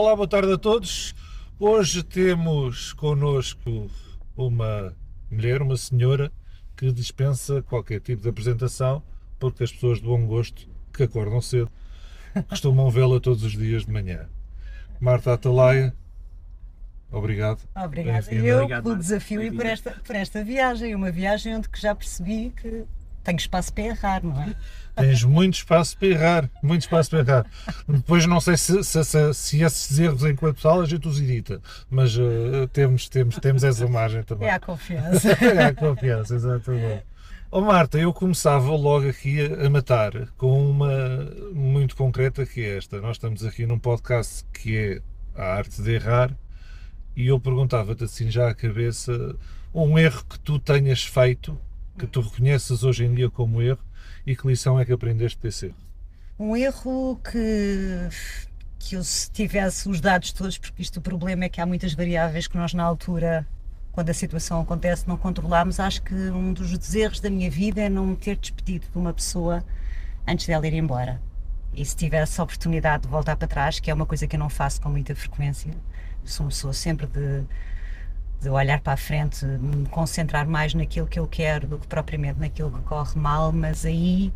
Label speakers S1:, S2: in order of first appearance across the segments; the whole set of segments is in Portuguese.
S1: Olá, boa tarde a todos. Hoje temos connosco uma mulher, uma senhora, que dispensa qualquer tipo de apresentação, porque as pessoas de bom gosto, que acordam cedo, costumam vê-la todos os dias de manhã. Marta Atalaia, obrigado.
S2: Obrigada eu
S3: Obrigado,
S2: pelo
S3: Marta.
S2: desafio e por esta, por esta viagem, uma viagem onde que já percebi que tenho espaço para errar, não é?
S1: Tens muito espaço para errar, muito espaço para errar. Depois não sei se, se, se, se esses erros enquanto sala a gente os edita, mas eh, temos, temos, temos essa margem também.
S2: É a confiança.
S1: É a confiança, exatamente. Ó Marta, eu começava logo aqui a, a matar com uma muito concreta que é esta. Nós estamos aqui num podcast que é a arte de errar e eu perguntava-te assim já à cabeça um erro que tu tenhas feito, que tu reconheces hoje em dia como erro e que lição é que aprendeste desse erro?
S2: Um erro que, que eu se tivesse os dados todos, porque isto o problema é que há muitas variáveis que nós na altura, quando a situação acontece, não controlamos. Acho que um dos erros da minha vida é não me ter despedido de uma pessoa antes dela ir embora. E se tivesse a oportunidade de voltar para trás, que é uma coisa que eu não faço com muita frequência, sou uma pessoa sempre de, de olhar para a frente, me concentrar mais naquilo que eu quero do que propriamente naquilo que corre mal, mas aí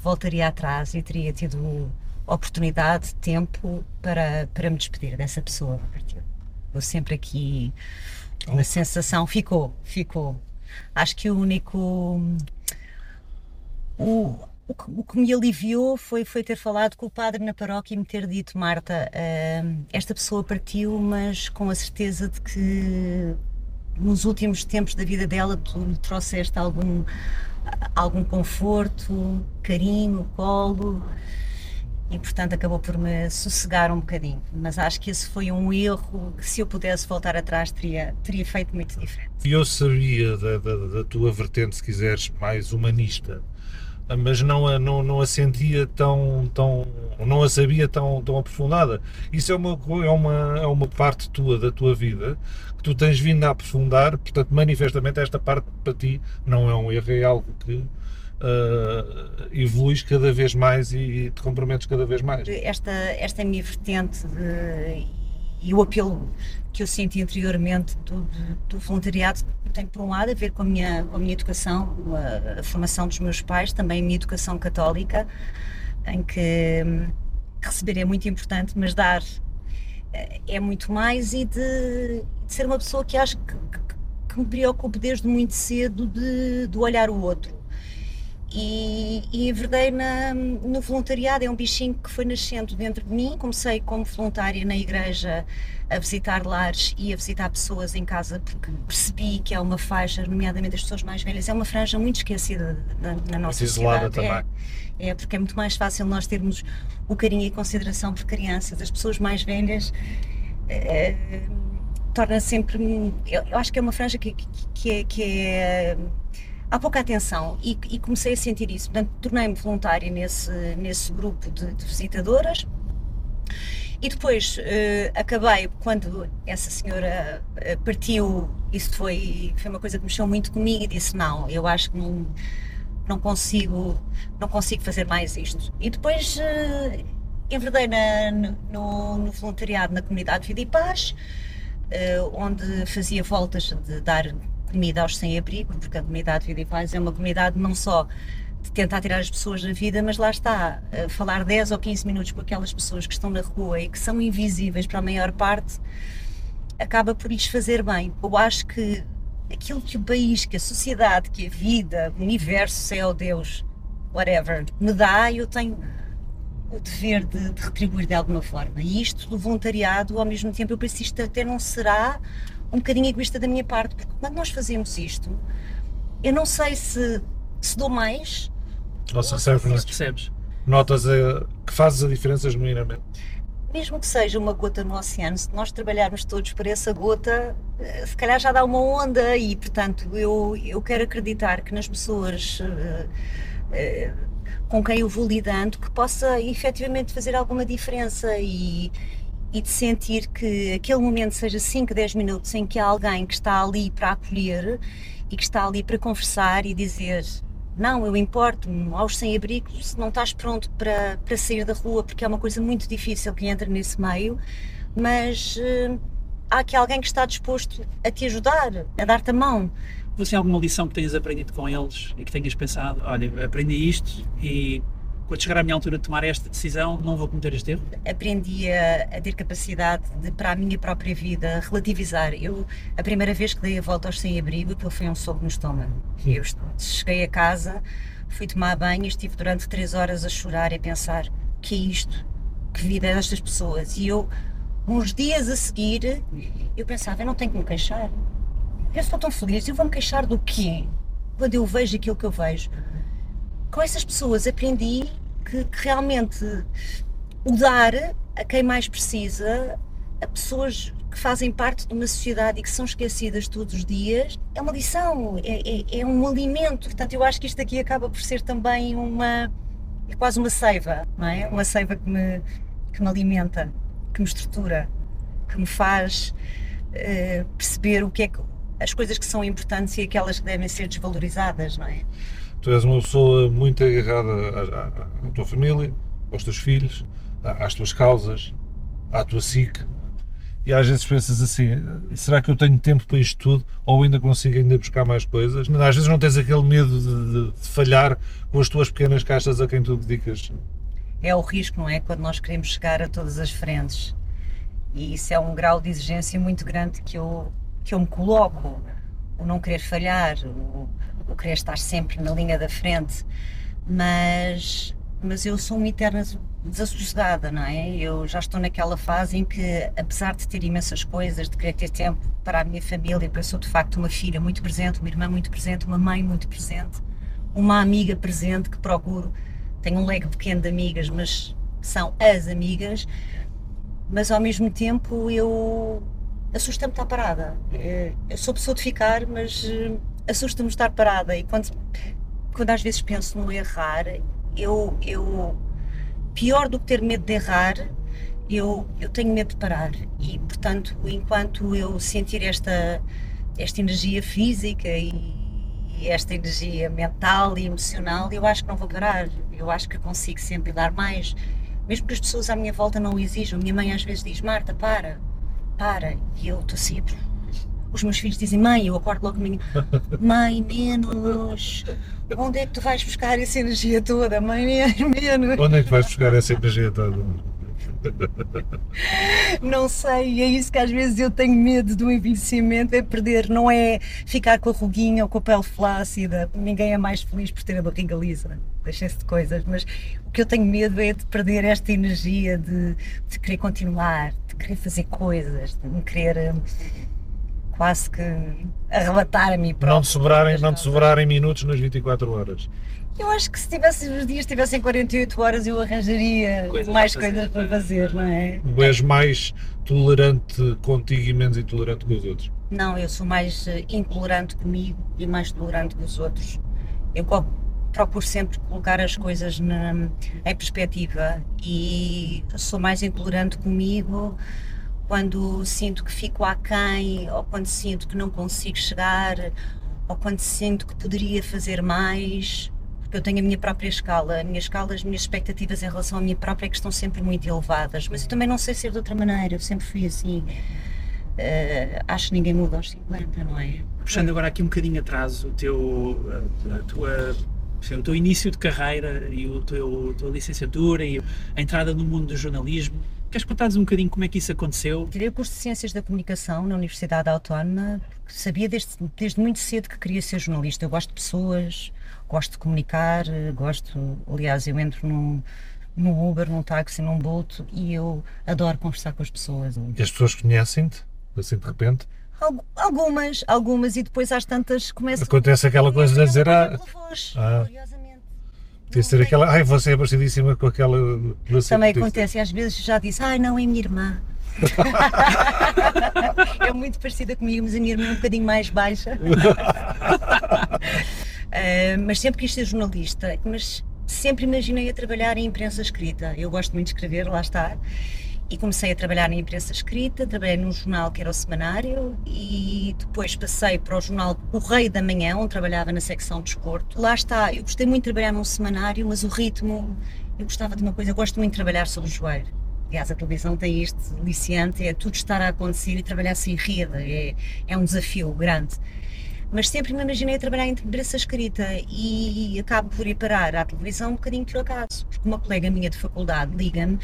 S2: voltaria atrás e teria tido oportunidade, tempo para, para me despedir dessa pessoa. Eu sempre aqui, uma sensação, ficou, ficou. Acho que o único. O, o, que, o que me aliviou foi, foi ter falado com o padre na paróquia e me ter dito: Marta, hum, esta pessoa partiu, mas com a certeza de que nos últimos tempos da vida dela tu lhe trouxeste algum, algum conforto, carinho, colo e portanto acabou por me sossegar um bocadinho. Mas acho que esse foi um erro que se eu pudesse voltar atrás teria, teria feito muito diferente.
S1: E eu sabia da, da, da tua vertente, se quiseres, mais humanista, mas não a, não, não a sentia tão, tão não a sabia tão, tão aprofundada. Isso é uma, é, uma, é uma parte tua, da tua vida, que tu tens vindo a aprofundar, portanto, manifestamente esta parte para ti não é um erro, é algo que ah, evoluís cada vez mais e, e te comprometes cada vez mais.
S2: Esta, esta minha vertente de- e o apelo que eu senti anteriormente do, do- do voluntariado tem, por um lado, a ver com a minha, com a minha educação, a, a formação dos meus pais, também a minha educação católica, em que hum, receber é muito importante, mas dar eh, é muito mais e de, de ser uma pessoa que acho que, que- que me preocupo desde muito cedo de, de olhar o outro. E, e enverdei na, no voluntariado, é um bichinho que foi nascendo dentro de mim. Comecei como voluntária na igreja a visitar lares e a visitar pessoas em casa, porque percebi que é uma faixa, nomeadamente as pessoas mais velhas, é uma franja muito esquecida na, na nossa
S1: isolada
S2: sociedade.
S1: também.
S2: É, é, porque é muito mais fácil nós termos o carinho e consideração por crianças. As pessoas mais velhas eh, torna sempre. Eu, eu acho que é uma franja que, que, que é. Que é há pouca atenção e, e comecei a sentir isso. Portanto, tornei-me voluntária nesse, nesse grupo de, de visitadoras. E depois eh, acabei, quando essa senhora eh, partiu, isso foi, foi uma coisa que mexeu muito comigo e disse: Não, eu acho que não, não, consigo, não consigo fazer mais isto. E depois eh, enverdei na, no, no voluntariado na comunidade Vida e Paz, eh, onde fazia voltas de dar comida aos sem-abrigo, porque a comunidade Vida Paz é uma comunidade não só de tentar tirar as pessoas da vida, mas lá está, a falar 10 ou 15 minutos com aquelas pessoas que estão na rua e que são invisíveis para a maior parte, acaba por lhes fazer bem. Eu acho que aquilo que o país, que a sociedade, que a vida, o universo, céu, Deus, whatever, me dá, eu tenho o dever de, de retribuir de alguma forma. E isto do voluntariado, ao mesmo tempo, eu penso isto até não será um bocadinho egoísta da minha parte, porque quando nós fazemos isto, eu não sei se, se dou mais
S1: Ou seja, serve-
S3: Percebes?
S1: notas a- que fazes a diferença genuinamente.
S2: mesmo que seja uma gota no oceano, se nós trabalharmos todos por essa gota, eh, se calhar já dá uma onda e, portanto, eu, eu quero acreditar que nas pessoas eh, eh, com quem eu vou lidando, que possa efetivamente fazer alguma diferença e, e de sentir que aquele momento seja 5, 10 minutos em que há alguém que está ali para acolher e que está ali para conversar e dizer não, eu importo-me aos sem-abrigos se não estás pronto para, para sair da rua, porque é uma coisa muito difícil que entra nesse meio, mas uh, há aqui alguém que está disposto a te ajudar, a dar-te a mão.
S3: Você tem alguma lição que tenhas aprendido com eles e que tenhas pensado, olha, aprendi isto e quando chegar à minha altura de tomar esta decisão, não vou cometer este erro?
S2: Aprendi a, a, ter capacidade de, para a minha própria vida, relativizar. Eu, a primeira vez que dei a volta aos sem-abrigo, aquilo foi um soco no estômago. Eu cheguei a casa, fui tomar banho e estive durante três horas a chorar e a pensar: o que é isto? Que vida é destas pessoas? E eu, uns dias a seguir, eu pensava: eu não tenho que me queixar. Eu estou tão feliz, eu vou me queixar do quê? Quando eu vejo aquilo que eu vejo com essas pessoas aprendi que, que realmente o dar a quem mais precisa, a pessoas que fazem parte de uma sociedade e que são esquecidas todos os dias, é uma lição, é, é, é, um alimento. Portanto, eu acho que isto aqui acaba por ser também uma. é quase uma seiva, não é? Uma seiva que me, que me alimenta, que me estrutura, que me faz uh, perceber o que é que. as coisas que são importantes e aquelas que devem ser desvalorizadas, não é?
S1: Tu és uma pessoa muito agarrada à, à, à tua família, aos teus filhos, às tuas causas, à tua SIC. E às vezes pensas assim: será que eu tenho tempo para isto tudo? Ou ainda consigo ainda buscar mais coisas? Às vezes não tens aquele medo de, de, de falhar com as tuas pequenas caixas a quem tu dedicas.
S2: É o risco, não é? Quando nós queremos chegar a todas as frentes. E isso é um grau de exigência muito grande que eu, que eu me coloco. O não querer falhar, o, o querer estar sempre na linha da frente, mas, mas eu sou uma eterna desassossegada, não é? Eu já estou naquela fase em que, apesar de ter imensas coisas, de querer ter tempo para a minha família, eu sou de facto uma filha muito presente, uma irmã muito presente, uma mãe muito presente, uma amiga presente que procuro. Tenho um leque pequeno de amigas, mas são as amigas, mas ao mesmo tempo eu assusta-me estar parada. Eh, eu sou pessoa de ficar, mas eh, assusta-me estar parada. E quando, quando às vezes penso no errar, eu, eu pior do que ter medo de errar, eu, eu tenho medo de parar. E portanto enquanto eu sentir esta, esta energia física e esta energia mental e emocional, eu acho que não vou parar, eu acho que consigo sempre dar mais, mesmo que as pessoas à minha volta não o exijam. Minha mãe às vezes diz: Marta, para, para, e eu estou sempre os meus filhos dizem, mãe, eu acordo logo comigo, mãe, menos, onde é que tu vais buscar essa energia toda, mãe, menos.
S1: Onde é que vais buscar essa energia toda?
S2: Não sei, é isso que às vezes eu tenho medo do envelhecimento, é perder, não é ficar com a ruguinha ou com a pele flácida, ninguém é mais feliz por ter a barriga lisa, deixem-se de coisas, mas o que eu tenho medo é de perder esta energia de, de querer continuar, de querer fazer coisas, de me querer quase que arrebatar a mim próprio.
S1: Não te sobrarem, não te sobrarem minutos nas 24 horas.
S2: Eu acho que se tivesse, os dias tivessem 48 horas eu arranjaria coisas mais coisas para fazer, não é?
S1: Tu és mais tolerante contigo e menos intolerante com os outros?
S2: Não, eu sou mais eh, intolerante comigo e mais tolerante com os outros. Eu procuro sempre colocar as coisas na, em perspectiva e sou mais intolerante comigo quando sinto que fico aquém, ou quando sinto que não consigo chegar, ou quando sinto que poderia fazer mais, eu tenho a minha própria escala, a minha escala, as minhas expectativas em relação à minha própria é que estão sempre muito elevadas, mas eu também não sei ser de outra maneira, eu sempre fui assim. Uh, acho que ninguém muda aos 50, não é?
S3: Puxando agora aqui um bocadinho atrás, o teu, a, tua, o teu início de carreira e o teu, a tua licenciatura e a entrada no mundo do jornalismo, Queres contar-nos um bocadinho como é que isso aconteceu?
S2: Tirei o curso de Ciências da Comunicação na Universidade Autónoma, sabia desde, desde muito cedo que queria ser jornalista. Eu gosto de pessoas, gosto de comunicar, gosto, aliás, eu entro num, num Uber, num táxi, num Bolt e eu adoro conversar com as pessoas.
S1: E as pessoas conhecem-te, assim de repente?
S2: Algumas, algumas, e depois às tantas começa
S1: Acontece aquela coisa de dizer. Ah,
S2: voz, ah.
S1: Podia ser aquela, ai, você é parecidíssima com aquela.
S2: Também acontece, às vezes já disse, ai, não, é minha irmã. é muito parecida comigo, mas a minha irmã é um bocadinho mais baixa. uh, mas sempre quis ser jornalista, mas sempre imaginei a trabalhar em imprensa escrita. Eu gosto muito de escrever, lá está e comecei a trabalhar na imprensa escrita, trabalhei num jornal que era o Semanário e depois passei para o jornal Correio da Manhã, onde trabalhava na secção de desporto. Lá está, eu gostei muito de trabalhar num semanário, mas o ritmo, eu gostava de uma coisa, eu gosto muito de trabalhar sobre o joelho. Aliás, a televisão tem este aliciante, é tudo estar a acontecer e trabalhar sem rede, é, é um desafio grande. Mas sempre me imaginei trabalhar em imprensa escrita e acabo por ir parar à televisão um bocadinho por acaso, porque uma colega minha de faculdade liga-me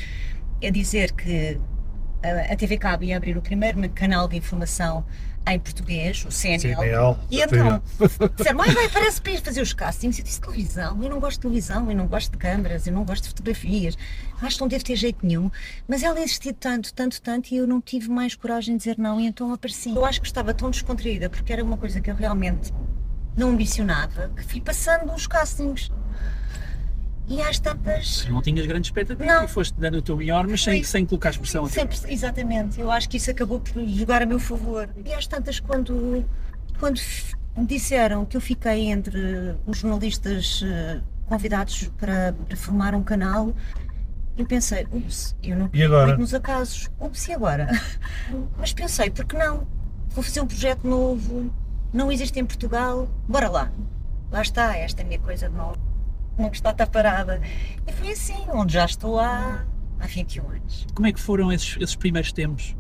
S2: a dizer que a TV Cabo ia abrir o primeiro canal de informação em português, o CNL.
S1: CNL.
S2: E então, disseram, ai, vai, parece para ir fazer os castings. Eu disse, televisão, eu não gosto de televisão, eu não gosto de câmaras, eu não gosto de fotografias, acho que não deve ter jeito nenhum. Mas ela insistiu tanto, tanto, tanto, e eu não tive mais coragem de dizer não, e então apareci. Eu acho que estava tão descontraída, porque era uma coisa que eu realmente não ambicionava, que fui passando os castings. E às tantas.
S3: Não tinhas grande expectativa
S2: Não.
S3: e foste dando o teu melhor, mas sem, sem colocar expressão.
S2: Sempre, exatamente. Eu acho que isso acabou por jogar a meu favor. E às tantas, quando, quando me disseram que eu fiquei entre os jornalistas eh, convidados para, para formar um canal, eu pensei, ups, eu não
S1: E
S2: nos acasos. Ups, e agora? Mas pensei, por que não? Vou fazer um projeto novo, não existe em Portugal, bora lá. Lá está, esta é a minha coisa de novo. Que está parada. E foi assim, onde já estou há, há 21 anos.
S3: Como é que foram esses, esses primeiros tempos?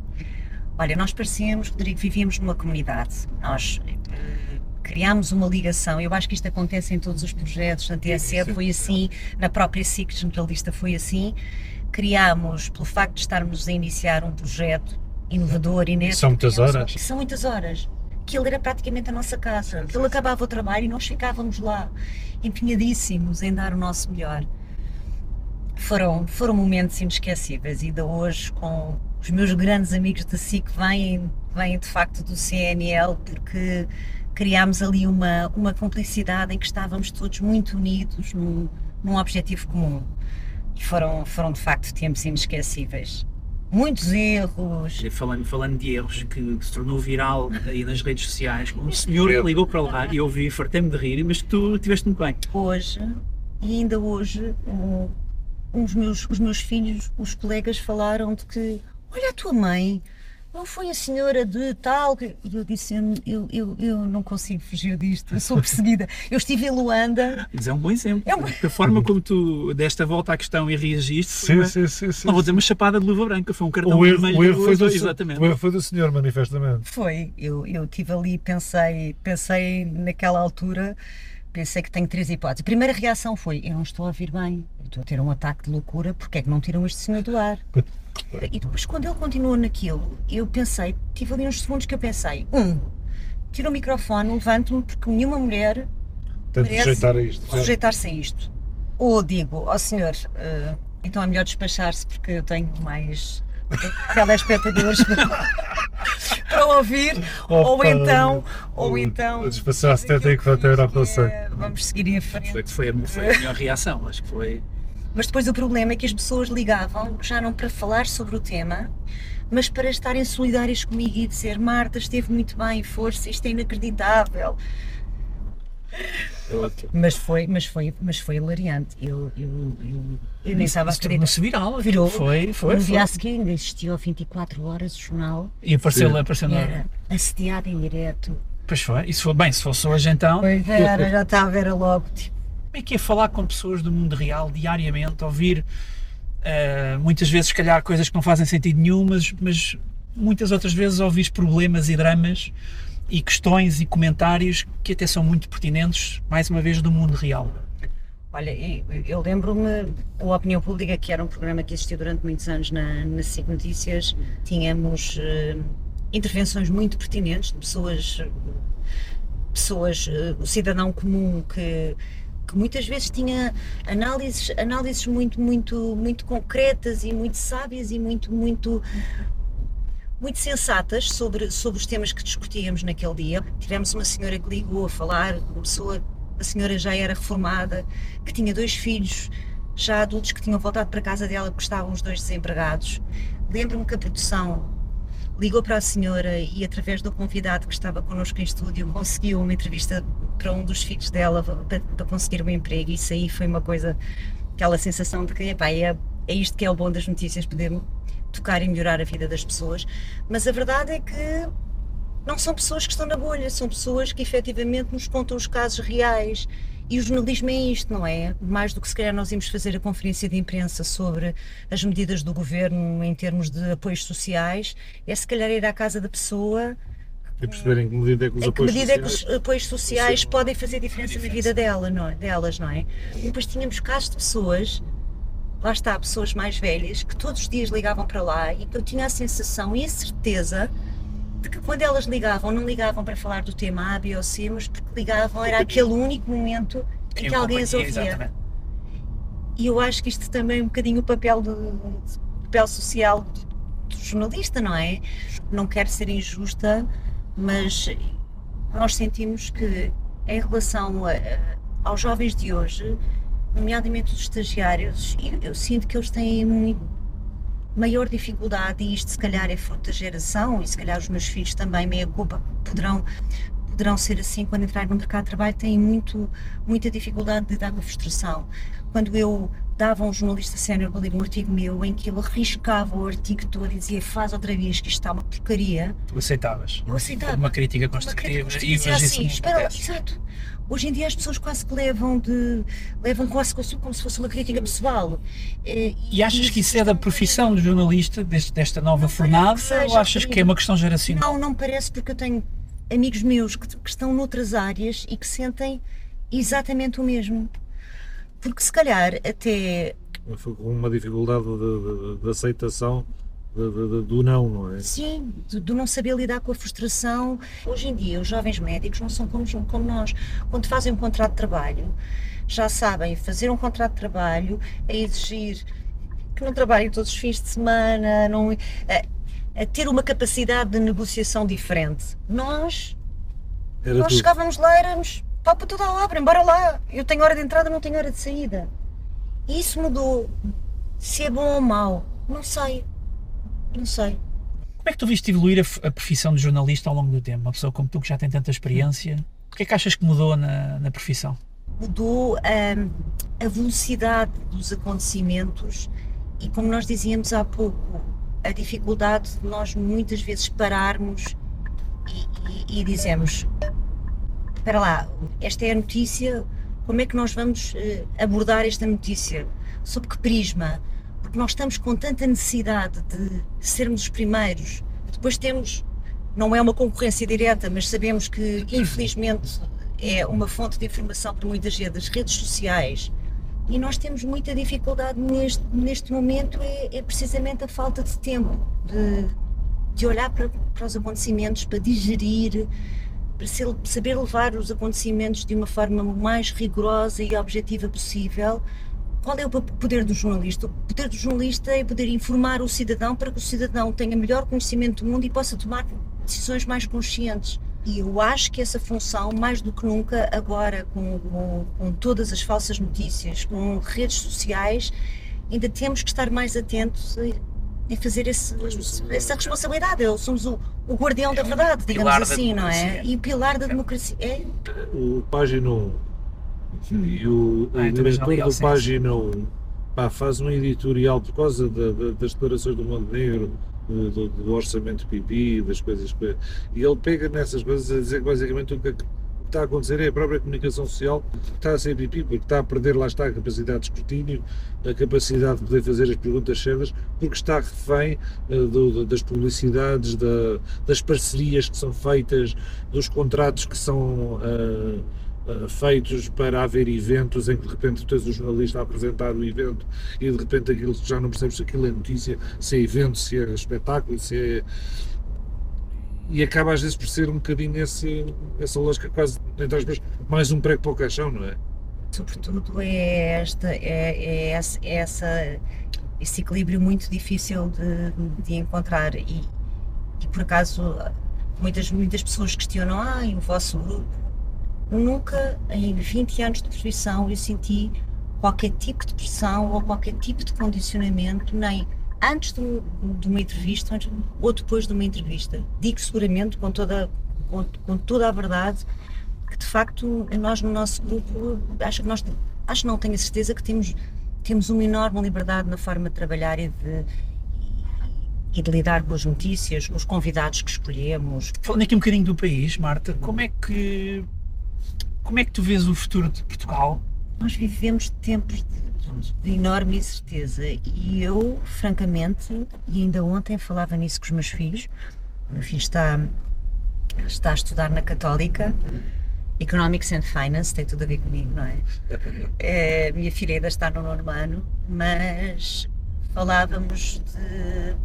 S2: Olha, nós parecíamos, Rodrigo, vivíamos numa comunidade. Nós eh, criámos uma ligação. Eu acho que isto acontece em todos os projetos. Na TSE foi assim, na própria SIC Generalista foi assim. Criámos, pelo facto de estarmos a iniciar um projeto inovador, inédito.
S1: São muitas horas.
S2: São muitas horas. Aquilo era praticamente a nossa casa. Aquilo acabava o trabalho e nós ficávamos lá, empenhadíssimos em dar o nosso melhor foram, foram momentos inesquecíveis. Ainda hoje, com os meus grandes amigos da SIC, vêm, vêm de facto do CNL, porque criámos ali uma, uma cumplicidade em que estávamos todos muito unidos num, num objetivo comum. E foram, foram de facto tempos inesquecíveis. Muitos erros.
S3: Falando, falando de erros que se tornou viral aí nas redes sociais, um senhor ligou para lá e eu ouvi, fartei-me de rir, mas tu estiveste muito bem.
S2: Hoje, e ainda hoje, um, os, meus, os meus filhos, os colegas falaram de que, olha a tua mãe, não foi a senhora de tal. que-" E eu disse, eu, eu, eu não consigo fugir disto, eu sou perseguida. Eu estive em Luanda,
S3: Mas é um bom exemplo.
S2: É um-
S3: A forma como tu deste a volta à questão e reagiste
S1: Sim,
S3: uma,
S1: sim, sim. sim.
S3: não vou dizer uma chapada de luva branca, foi um cartão
S1: O erro,
S3: vermelho
S1: o erro foi do,
S3: exatamente.
S1: o erro foi do senhor, manifestamente.
S2: foi, eu, eu tive ali, pensei, pensei naquela altura, pensei que tenho três hipóteses. A primeira reação foi, eu não estou a vir bem, estou a ter um ataque de loucura, porque é que não tiram este senhor do ar? E depois, quando ele continuou naquilo, eu pensei, tive ali uns segundos que eu pensei: um, tiro o microfone, levanto-me, porque nenhuma mulher
S1: Tem de rejeitar a isto.
S2: sujeitar-se a isto. Ou digo, ó senhor, eh, então é melhor despachar-se, porque eu tenho mais telespectadores para ouvir, ou então, ou
S1: o-
S2: então.
S1: despachar-se até tem que bater ao conselho.
S2: eh, Vamos seguir em
S3: Foi,
S2: frente.
S3: que foi, a, foi a melhor reação, acho que foi.
S2: Mas depois o problema é que as pessoas ligavam já não para falar sobre o tema, mas para estarem solidárias comigo e dizer Marta, esteve muito bem, força, isto é inacreditável. Mas foi, mas foi, mas foi hilariante. Eu, eu, eu, eu nem estava a
S3: Isso
S2: acreditar.
S3: tornou-se viral.
S2: Virou.
S3: Foi, foi.
S2: no
S3: foi.
S2: dia a seguir ainda existia 24 horas o jornal
S3: E apareceu, apareceu na-
S2: era assediado em direto.
S3: Pois foi. E se for bem, se fosse hoje então.
S2: Pois era, já estava, era logo tipo.
S3: Como é que é falar com pessoas do mundo real diariamente, ouvir eh, muitas vezes, se calhar, coisas que não fazem sentido nenhum, mas, mas muitas outras vezes ouvir problemas e dramas e questões e comentários que até são muito pertinentes, mais uma vez, do mundo real.
S2: Olha, eu lembro-me, a Opinião Pública, que era um programa que existiu durante muitos anos na, na SIC Notícias, tínhamos eh, intervenções muito pertinentes de pessoas, pessoas, eh, o cidadão comum que, que muitas vezes tinha análises, análises muito, muito, muito concretas e muito sábias e muito, muito, muito sensatas sobre, sobre os temas que discutíamos naquele dia. Tivemos uma senhora que ligou a falar, uma pessoa, a senhora já era reformada, que tinha dois filhos já adultos que tinham voltado para a casa dela porque estavam os dois desempregados. Lembro-me que a produção ligou para a senhora e através do convidado que estava connosco em estúdio conseguiu uma entrevista para um dos filhos dela para, para conseguir um emprego. Isso aí foi uma coisa, aquela sensação de que epá, é, é isto que é o bom das notícias, poder tocar e melhorar a vida das pessoas. Mas a verdade é que não são pessoas que estão na bolha, são pessoas que efetivamente nos contam os casos reais E o jornalismo é isto, não é? Mais do que se calhar nós íamos fazer a conferência de imprensa sobre as medidas do governo em termos de apoios sociais, é se calhar ir à casa da pessoa
S1: E perceberem que medida é que os
S2: que
S1: apoios
S2: medida é que
S1: sociais...
S2: os apoios sociais
S1: Sim.
S2: podem fazer diferença na vida dela, não é? delas, não é? E depois tínhamos casos de pessoas, lá está, pessoas mais velhas, que todos os dias ligavam para lá e que eu tinha a sensação e a certeza de que quando elas ligavam, não ligavam para falar do tema A, B ou C, mas porque ligavam, era aquele único momento em que alguém as ouvia.
S3: exatamente.
S2: E eu acho que isto também é um bocadinho o papel, do, o papel social do, do jornalista, não é? Não quero ser injusta, mas nós sentimos que em relação a- aos jovens de hoje, nomeadamente os estagiários, eu, eu sinto que eles têm muito maior dificuldade e isto se calhar é fruto da geração e se calhar os meus filhos também, meia culpa, poderão poderão ser assim quando entrarem no mercado de trabalho têm muito, muita dificuldade de lidar com frustração. Quando eu dava a um jornalista sénior para ler um artigo meu em que ele arriscava o artigo todo e dizia faz outra vez que isto está uma porcaria,
S3: Tu aceitavas.
S2: eu aceitava.
S3: Uma crítica
S2: Uma
S3: construtiva.
S2: crítica
S3: e
S2: assim, espera exato. Hoje em dia as pessoas quase que levam de levam quase como se- como se fosse uma crítica pessoal. Eh,
S3: E achas que isso é da profissão do jornalista, deste, desta nova fornada, ou achas que é uma questão geracional?
S2: Não, não parece porque eu tenho amigos meus que, que estão noutras áreas e que sentem exatamente o mesmo. Porque se calhar até
S1: Foi com uma dificuldade de, de- de aceitação de- do não, não é?
S2: Sim, de, de não saber lidar com a frustração. Hoje em dia, os jovens médicos não são como, como nós. Quando fazem um contrato de trabalho, já sabem fazer um contrato de trabalho, a exigir que não trabalhem todos os fins de semana, não, a, a ter uma capacidade de negociação diferente. Nós,
S1: Era
S2: nós
S1: tudo.
S2: chegávamos lá, éramos pau para toda a obra, embora lá. Eu tenho hora de entrada, não tenho hora de saída. E isso mudou. Se é bom ou mau, não sei. Não sei.
S3: Como é que tu viste evoluir a, a profissão de jornalista ao longo do tempo? Uma pessoa como tu que já tem tanta experiência, o que é que achas que mudou na, na profissão?
S2: mudou hum, a velocidade dos acontecimentos e, como nós dizíamos há pouco, a dificuldade de nós muitas vezes pararmos e, e, e dizemos: Espera lá, esta é a notícia, como é que nós vamos eh, abordar esta notícia? Sob que prisma? Porque nós estamos com tanta necessidade de sermos os primeiros, depois temos não é uma concorrência direta, mas sabemos que, infelizmente, é uma fonte de informação para muita gente, as redes sociais. E nós temos muita dificuldade neste, neste momento, é, é precisamente a falta de tempo, de, de olhar para, para os acontecimentos, para digerir, para saber levar os acontecimentos de uma forma mais rigorosa e objetiva possível. Qual é o poder do jornalista? O poder do jornalista é poder informar o cidadão para que o cidadão tenha melhor conhecimento do mundo e possa tomar decisões mais conscientes. E eu acho que essa função, mais do que nunca, agora com, com, com todas as falsas notícias, com redes sociais, ainda temos que estar mais atentos a fazer esse, essa responsabilidade. Somos o, o guardião da verdade, digamos
S3: pilar da
S2: assim, não é? E o pilar da democracia. É,
S1: O Página 1 e o,
S3: Ah,
S1: o
S3: então
S1: diretor do
S3: Sense.
S1: Página 1 pá, faz um editorial por causa da- da- das declarações do Montenegro, do, do- do orçamento pipi, das coisas que. E ele pega nessas coisas a dizer que basicamente o que, o que está a acontecer é a própria comunicação social que está a ser pipi, porque está a perder lá está a capacidade de escrutínio, a capacidade de poder fazer as perguntas certas, porque está refém eh, do- das publicidades, da- das parcerias que são feitas, dos contratos que são. ah, ah, feitos para haver eventos em que de repente tens o jornalista a apresentar o evento e de repente aquilo já não percebes se aquilo é notícia, se é evento, se é espetáculo, se é. E acaba às vezes por ser um bocadinho esse, essa lógica quase, entre aspas, mais um prego para o caixão, não é?
S2: sobretudo é esta é, é é essa- esse equilíbrio muito difícil de, de encontrar e, e por acaso muitas muitas pessoas questionam ah e o vosso grupo nunca em 20 anos de profissão eu senti qualquer tipo de pressão ou qualquer tipo de condicionamento nem antes de, de uma entrevista ou depois de uma entrevista digo seguramente com toda com, com toda a verdade que de facto nós no nosso grupo acho que nós acho não tenho a certeza que temos temos uma enorme liberdade na forma de trabalhar e de e de lidar com as notícias, com os convidados que escolhemos.
S3: Falando aqui um bocadinho do país, Marta, como é que como é que tu vês o futuro de Portugal?
S2: Nós vivemos tempos de, de enorme incerteza e eu, francamente, e ainda ontem falava nisso com os meus filhos, o meu filho está, está a estudar na Católica, Economics and Finance, tem tudo a ver comigo, não é? é minha filha ainda está no nono ano, mas falávamos de,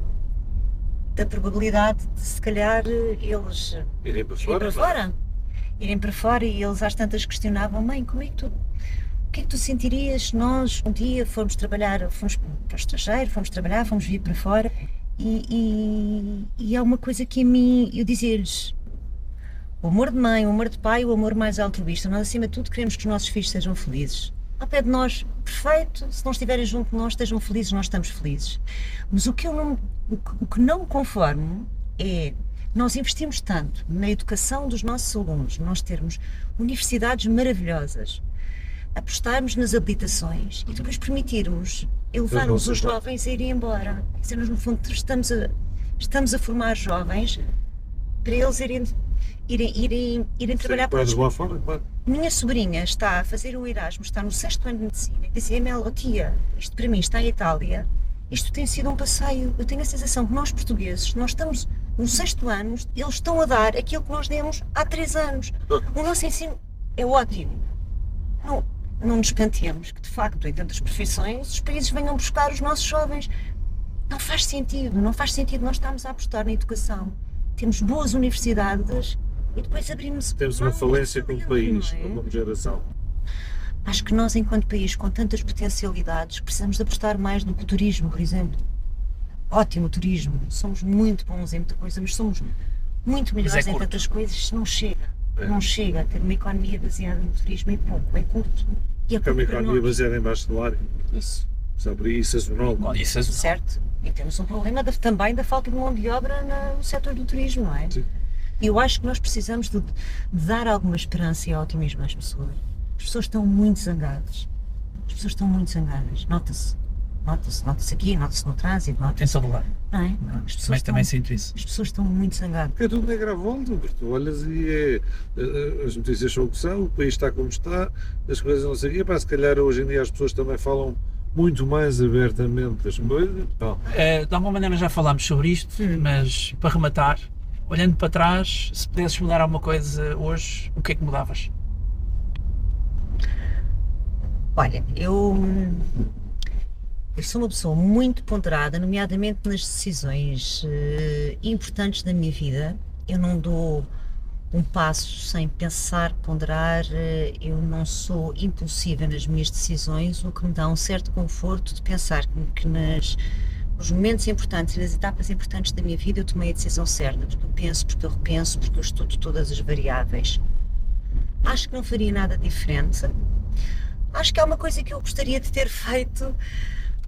S2: da probabilidade de se calhar eles
S1: Irem para
S2: irem
S1: fora.
S2: para fora. Irem para fora e eles às tantas questionavam, mãe, como é que tu. Que é que tu sentirias se nós um dia formos trabalhar, fomos para o estrangeiro, fomos trabalhar, fomos vir para fora? E, e, e é uma coisa que a mim, eu dizia-lhes, o amor de mãe, o amor de pai, o amor mais altruísta, nós acima de tudo queremos que os nossos filhos sejam felizes. Ao pé de nós, perfeito, se não estiverem junto de nós, estejam felizes, nós estamos felizes. Mas o que eu não, o que, não conformo é nós investimos tanto na educação dos nossos alunos, nós termos universidades maravilhosas, apostarmos nas habilitações e depois permitirmos elevarmos os jovens a irem embora. Quer dizer, nós no fundo estamos a, estamos a formar jovens para eles irem, irem, irem, irem trabalhar para
S1: fora, claro.
S2: minha sobrinha está a fazer o Erasmus, está no sexto ano de medicina, e dizia Mel, oh tia, isto para mim está em Itália, isto tem sido um passeio. Eu tenho a sensação que nós portugueses, nós estamos no sexto ano, eles estão a dar aquilo que nós demos há três anos. O nosso ensino é ótimo. Não, não nos pentemos que, de facto, em tantas profissões, os países venham buscar os nossos jovens. Não faz sentido, não faz sentido nós estarmos a apostar na educação. Temos boas universidades e depois abrimos.
S1: Temos uma
S2: mão
S1: falência como país,
S2: é?
S1: como geração.
S2: Acho que nós, enquanto país com tantas potencialidades, precisamos de apostar mais no turismo, por exemplo. Ótimo turismo. Somos muito bons em muita coisa, mas somos muito melhores
S3: é
S2: em tantas coisas. Não chega.
S1: É.
S2: Não chega. Ter uma economia baseada no turismo é pouco, é curto. E é
S1: É uma economia baseada em baixo salário,
S2: Isso,
S1: sabe? E sazonal.
S3: Olha, isso é
S2: certo. E temos um problema da- também da falta de mão de obra na- no setor do turismo, não é?
S1: Sim.
S2: E eu acho que nós precisamos de, de dar alguma esperança e otimismo às pessoas. As pessoas estão muito zangadas. As pessoas estão muito zangadas. Nota-se. Nota-se. Nota-se aqui, nota-se no trânsito,
S3: Tem
S2: nota-se.
S3: todo lado.
S2: Não é? As
S3: Também,
S2: pessoas,
S3: também sinto isso.
S2: as pessoas estão muito zangadas.
S1: Porque é tudo volta, porque tu olhas e é, eh, as notícias são o que são, o país está como está, as coisas não sei o quê, pá, se calhar hoje em dia as pessoas também falam muito mais abertamente das coisas. Não.
S3: Eh, de alguma maneira já falámos sobre isto, mas para rematar, olhando para trás, se pudesses mudar alguma coisa hoje, o que é que mudavas?
S2: Olha, eu, eu sou uma pessoa muito ponderada, nomeadamente nas decisões eh, importantes da minha vida. Eu não dou um passo sem pensar, ponderar, eh, eu não sou impulsiva nas minhas decisões, o que me dá um certo conforto de pensar que, nas, nos momentos importantes e nas etapas importantes da minha vida eu tomei a decisão certa, porque eu penso, porque eu repenso, porque eu estudo todas as variáveis. Acho que não faria nada diferente. Acho que há uma coisa que eu gostaria de ter feito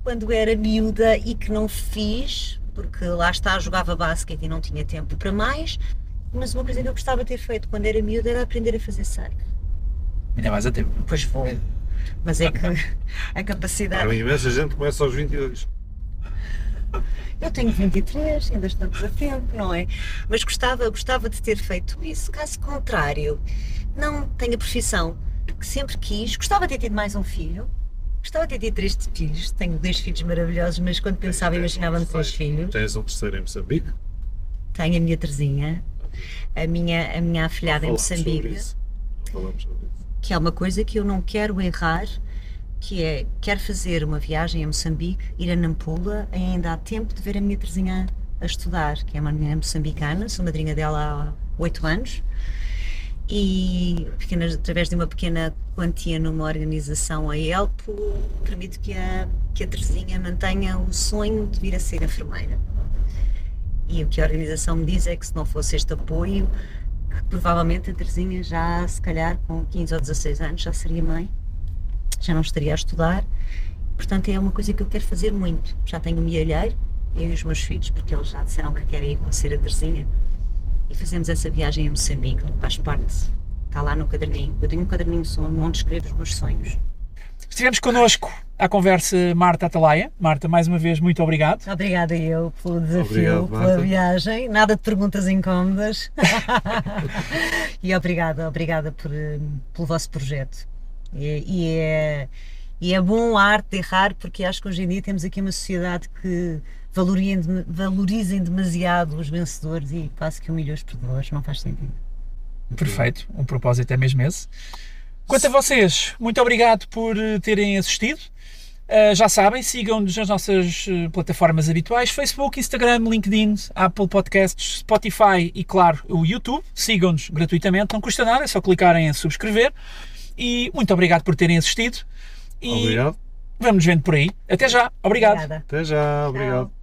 S2: quando era miúda e que não fiz, porque lá está, jogava basquete e não tinha tempo para mais. Mas uma coisa que eu gostava de ter feito quando era miúda era aprender a fazer surf.
S3: Ainda mais a tempo.
S2: Pois vou. Mas é que a capacidade.
S1: Há imensa gente que começa aos 22.
S2: Eu tenho 23, ainda estamos a tempo, não é? Mas gostava, gostava de ter feito isso. Caso contrário, não tenho a profissão que sempre quis. Gostava de ter tido mais um filho. Gostava de ter três filhos. Tenho dois filhos maravilhosos, mas quando pensava, imaginava-me três filhos.
S1: Tens um terceiro em Moçambique.
S2: Tenho a minha Terezinha, a minha, a minha afilhada em Moçambique.
S1: Falamos sobre isso.
S2: que é uma coisa que eu não quero errar, que é, quero fazer uma viagem a Moçambique, ir a Nampula, ainda há tempo de ver a minha Terezinha a estudar, que é uma menina moçambicana, sou madrinha dela há oito anos, e através de uma pequena quantia numa organização, a ELPO, permite que a, que a Terezinha mantenha o sonho de vir a ser enfermeira. E o que a organização me diz é que se não fosse este apoio, que provavelmente a Terezinha já, se calhar, com 15 ou 16 anos, já seria mãe, já não estaria a estudar. Portanto, é uma coisa que eu quero fazer muito. Já tenho um mielheiro, eu e os meus filhos, porque eles já disseram que querem ir conhecer a Terezinha. E fazemos essa viagem a Moçambique, faz parte, está lá no caderninho. Eu tenho um caderninho só onde escrevo os meus sonhos.
S3: Estivemos connosco à conversa Marta Atalaia. Marta, mais uma vez, muito obrigado.
S2: Obrigada eu pelo desafio,
S1: Obrigado,
S2: pela viagem. Nada de perguntas incómodas. e obrigada, obrigada por, eh, pelo vosso projeto. E, e é, e é bom a arte de errar, porque acho que hoje em dia temos aqui uma sociedade que valorizem, valorizem demasiado os vencedores e quase que humilha os perdedores. Não faz sentido.
S3: Perfeito, um propósito é mesmo esse. Quanto a vocês, muito obrigado por eh, terem assistido. Uh, já sabem, sigam-nos nas nossas uh, plataformas habituais: Facebook, Instagram, LinkedIn, Apple Podcasts, Spotify e, claro, o YouTube. Sigam-nos gratuitamente, não custa nada, é só clicarem em subscrever. E muito obrigado por terem assistido. E
S1: Obrigado.
S3: vamos nos vendo por aí. Até já. Obrigado.
S2: Obrigada.
S1: Até já. Obrigado.
S2: Tchau.